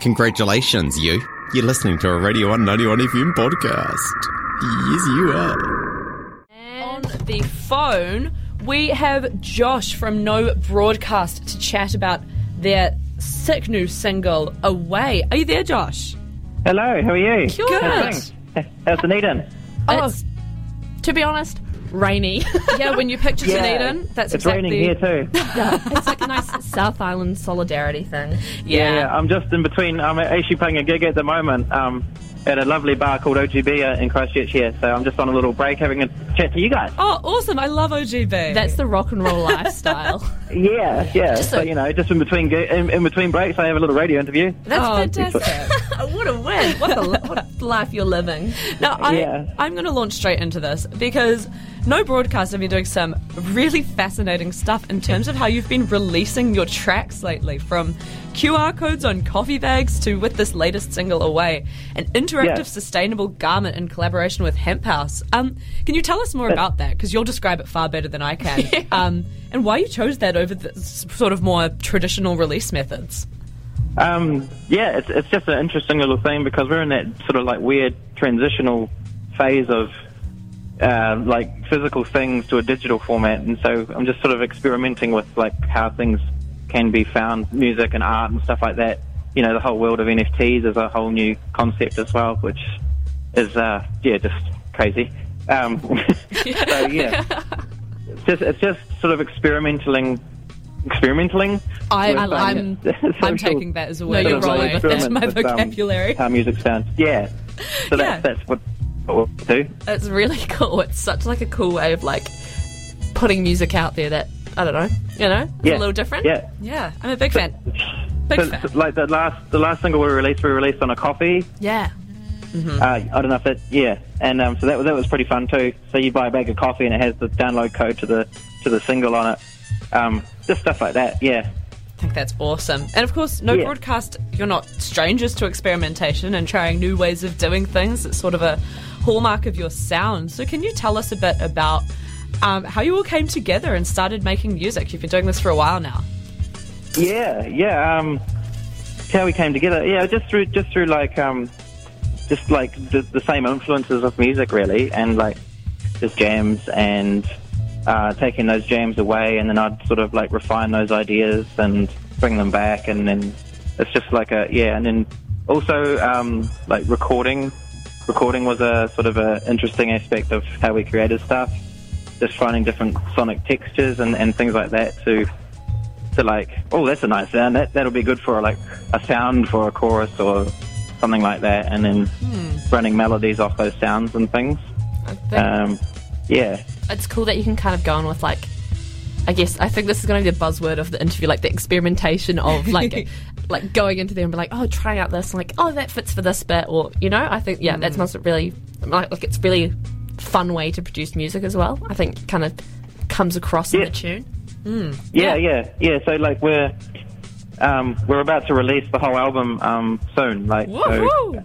Congratulations, you. You're listening to a Radio 191 FM podcast. Yes, you are. On the phone, we have Josh from No Broadcast to chat about their sick new single, Away. Are you there, Josh? Hello, how are you? Good. How's things? How's Dunedin? Oh, It's, to be honest, rainy. yeah, when you picture Yeah, Dunedin, that's it's exactly. raining here too. it's like a nice South Island solidarity thing. Yeah. yeah, I'm just in between. I'm actually playing a gig at the moment um, at a lovely bar called OGB uh, in Christchurch here. So I'm just on a little break having a chat to you guys. Oh, awesome. I love OGB. That's the rock and roll lifestyle. Yeah, yeah. so, a- you know, just in between in, in between breaks, I have a little radio interview. That's Oh, fantastic. what a win. What, the, what life you're living. Now, I, Yeah. I'm going to launch straight into this because No Broadcast have been doing some really fascinating stuff in terms of how you've been releasing your tracks lately, from QR codes on coffee bags to with this latest single Away, an interactive Yeah. sustainable garment in collaboration with Hemp House. Um, can you tell us more about that? Because you'll describe it far better than I can. um, and why you chose that over the sort of more traditional release methods. Um, yeah, it's, it's just an interesting little thing because we're in that sort of like weird transitional phase of uh, like physical things to a digital format, and so I'm just sort of experimenting with like how things can be found, music and art and stuff like that. You know, the whole world of NFTs is a whole new concept as well, which is uh, yeah, just crazy. Um, so yeah, it's just it's just sort of experimenting, experimenting. I, um, I'm, I'm taking that as a No, word. you're of rolling life. with That's my um, vocabulary. how music sounds. Yeah. So that's, Yeah. that's what, do. It's really cool. It's such like a cool way of like putting music out there that I don't know, you know, it's Yeah. a little different. Yeah. Yeah, I'm a big fan. Big So, fan. so, like the last the last single we released, we released on a coffee. Yeah. Uh, I don't know if that, yeah, and um, so that was that was pretty fun too. So you buy a bag of coffee and it has the download code to the to the single on it. Um, just stuff like that. Yeah. I think that's awesome. And of course, no Yeah. broadcast, you're not strangers to experimentation and trying new ways of doing things. It's sort of a hallmark of your sound. So, can you tell us a bit about um, how you all came together and started making music? You've been doing this for a while now. Yeah, yeah. Um, how we came together? Yeah, just through just through like um, just like the, the same influences of music, really, and like just jams and uh, taking those jams away, and then I'd sort of like refine those ideas and bring them back, and then it's just like a yeah, and then also um, like recording. Recording was a sort of a interesting aspect of how we created stuff. Just finding different sonic textures and, and things like that to to like, oh, that's a nice sound. That that'll be good for like a sound for a chorus or something like that, and then running melodies off those sounds and things. Um, yeah, it's cool that you can kind of go on with like I guess I think this is going to be the buzzword of the interview, like the experimentation of like like going into there and be like, oh, trying out this, like, oh, that fits for this bit, or you know, I think yeah, that's must really like, like it's really fun way to produce music as well. I think kind of comes across in the tune. yeah, yeah, yeah. So like we're um, we're about to release the whole album um, soon. Like, so,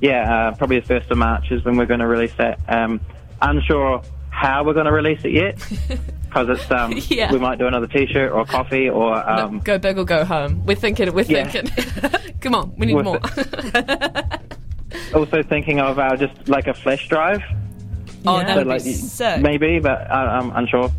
yeah, uh, probably the first of March is when we're going to release that. Um, unsure how we're going to release it yet. Because it's um, Yeah. we might do another T-shirt or coffee or um, go big or go home. We're thinking. We're Yeah. thinking. Come on, we need With more. also thinking of uh, just like a flash drive. Oh, Yeah. that So, would like, be sick. Maybe, but uh, I'm unsure.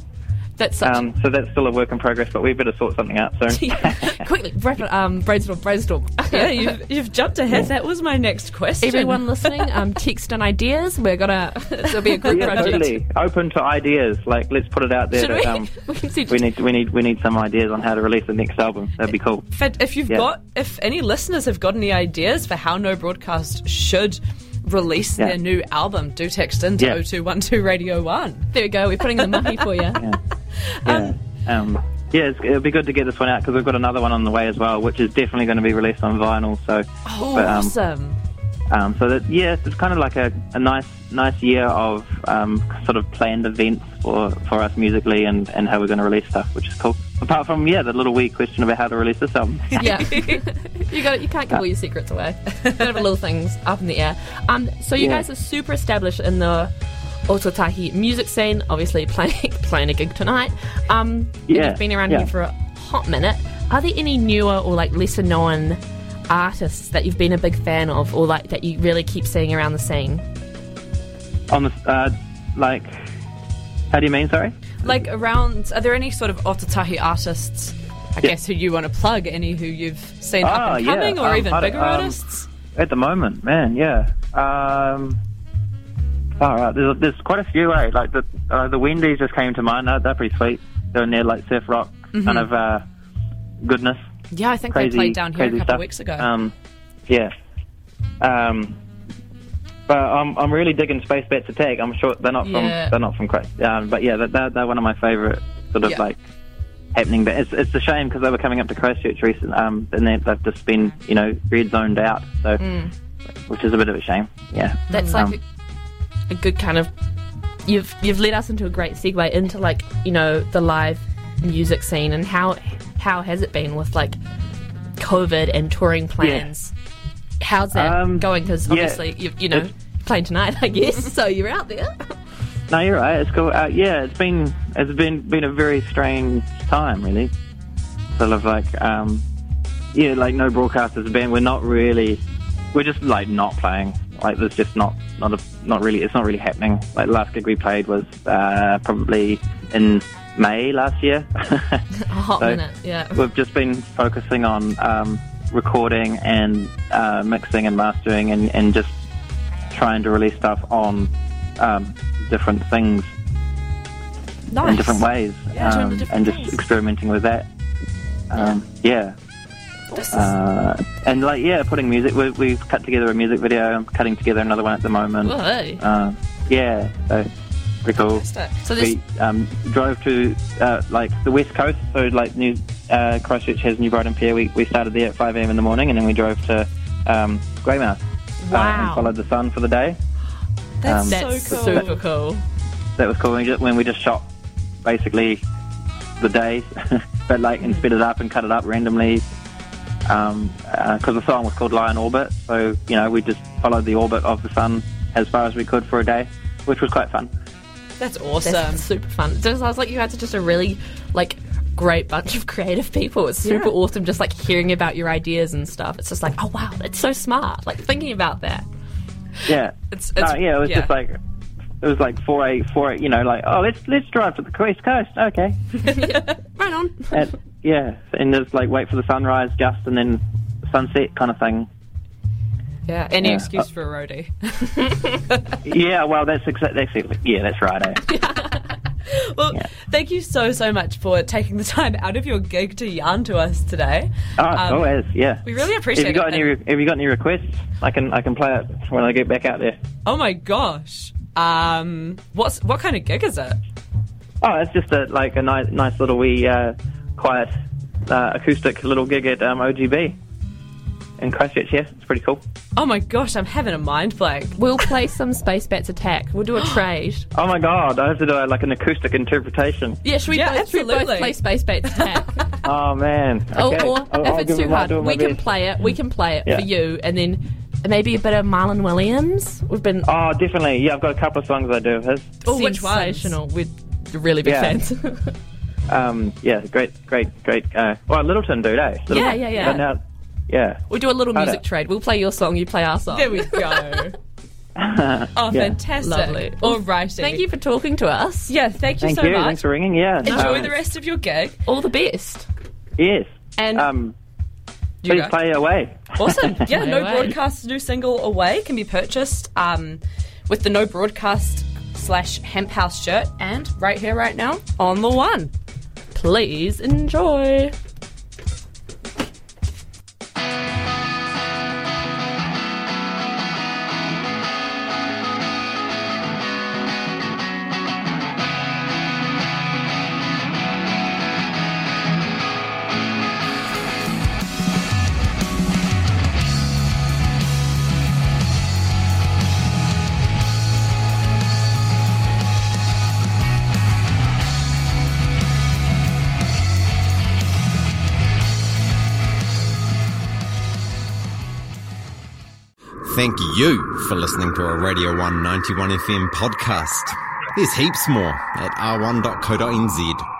That's such. Um, so that's still a work in progress, but we better sort something out soon. Quickly, wrap it. Um, brainstorm, brainstorm. yeah, you've, you've jumped ahead. That was my next question. Everyone listening, um, text in ideas. We're gonna. It'll be a group yeah, project. totally open to ideas. Like, let's put it out there Should that we? um, we we need we need we need some ideas on how to release the next album. That'd be cool. If, if you've Yeah. got, if any listeners have got any ideas for how No Broadcast should release Yeah. their new album, do text into Yeah. 0212 Radio 1. There we go. We're putting the money for you. Yeah, um, yeah, it's, it'll be good to get this one out because we've got another one on the way as well, which is definitely going to be released on vinyl. So, Oh, but, um, awesome. Um, so that yeah, it's kind of like a, a nice nice year of um, sort of planned events for, for us musically and, and how we're going to release stuff, which is cool. Apart from yeah, the little wee question about how to release this album. Yeah, you got. You can't give all your secrets away. Of little things up in the air. Um, so you Yeah. guys are super established in the Otautahi music scene. Obviously, playing playing a gig tonight. Um, yeah, you've been around yeah. here for a hot minute. Are there any newer or like lesser known artists that you've been a big fan of, or like that you really keep seeing around the scene? On the uh, like, how do you mean? Sorry. Like around, are there any sort of Otautahi artists? I guess who you want to plug? Any who you've seen Ah, up and yeah, coming, or um, even bigger um, artists? At the moment, man, yeah. Um, all right, there's, there's quite a few. Eh? Like the uh, the Wendy's just came to mind. They're, they're pretty sweet. Doing their like surf rock kind of uh, goodness. Yeah, I think Crazy, they played down here a couple stuff. of weeks ago. Um, yeah. Um, but I'm I'm really digging Space Bats Attack. I'm sure they're not from Yeah. they're not from Christ. Um, but yeah, they're, they're they're one of my favourite sort of Yeah. like happening. But it's it's a shame because they were coming up to Christchurch recent. Um, and they, they've just been you know red zoned out. So, which is a bit of a shame. Yeah. That's Um, like a, a good kind of. You've you've led us into a great segue into like you know the live music scene and how how has it been with like COVID and touring plans? How's that Um, going? Because yeah, obviously you you know playing tonight, I guess. so you're out there. No, you're right. It's cool. Uh, yeah, it's been it's been been a very strange time, really. Sort of like, um, yeah, like no broadcasters have been. We're not really. We're just like not playing. Like there's just not not a, not really. It's not really happening. Like the last gig we played was uh, probably in May last year. A hot So- minute, yeah. We've just been focusing on um, recording and uh, mixing and mastering and, and just trying to release stuff on um, different things nice. in different ways Yeah, um, different and just things. experimenting with that. Um, yeah. Is- Uh, and like yeah, putting music. We, we've cut together a music video. I'm cutting together another one at the moment. Well, hey. Uh, yeah, so pretty cool. fantastic. So this We um, drove to uh, like the west coast, so like New uh, Christchurch has New Brighton Pier. We, we started there at 5 a.m. in the morning, and then we drove to um, Greymouth uh, Wow. and followed the sun for the day. That's um, so that's cool. super cool. That was cool. When we just shot basically the day, but like and sped it up and cut it up randomly. Um, uh, because the song was called Lion Orbit, so you know we just followed the orbit of the sun as far as we could for a day, which was quite fun. That's That's awesome. super fun. So It sounds like you guys are just a really like great bunch of creative people. It's super Yeah. awesome just like hearing about your ideas and stuff. It's just like, oh wow, it's so smart. Like thinking about that. Yeah. It's- no, yeah, it was yeah. just like it was like four eight four eight. You know, like oh, let's let's drive to the west coast. Okay. Right on. and, yeah, and just like wait for the sunrise, just and then sunset kind of thing. Yeah, any Yeah. excuse for a roadie. Yeah, well, that's exactly that's yeah, that's right. Eh? well, Yeah. thank you so so much for taking the time out of your gig to yarn to us today. Oh, Um, always, yeah. we really appreciate Have you got it. any? re- Have you got any requests? I can I can play it when I get back out there. Oh my gosh. Um, what's what kind of gig is it? Oh, it's just a like a nice nice little wee uh, quiet uh, acoustic little gig at um, OGB in Christchurch. Yeah, it's pretty cool. Oh my gosh, I'm having a mind blank. We'll play some Space Bats Attack. We'll do a trade. Oh my god, I have to do uh, like an acoustic interpretation. Yeah, should we, Yeah, both, should we both play Space Bats Attack? Oh man. Oh, Okay. or I'll- if I'll it's too my- hard, do my we can best. play it. We can play it Yeah. for you, and then maybe a bit of Marlon Williams. We've been Oh, definitely. Yeah, I've got a couple of songs I do of his. Oh, which ones? sensational. We're really big Yeah. fans. Um, yeah, great, great, great. Uh, well, Lyttelton do, eh? Lyttelton. Yeah, yeah, yeah. But now, yeah. we'll do a little music trade. We'll play your song, you play our song. There we go. oh, Yeah. fantastic. Lovely. All righty. Thank you for talking to us. Yeah, thank you Thank so you. much. Thanks for ringing. Yeah. Enjoy Um, the rest of your gig. All the best. Yes. And Um, you please go. play away. Awesome. Yeah, Play No away. Broadcast's new single Away can be purchased um, with the No Broadcast slash Hemp House shirt and right here, right now on the one. Please enjoy. Thank you for listening to a Radio 191 FM podcast. There's heaps more at r1.co.nz.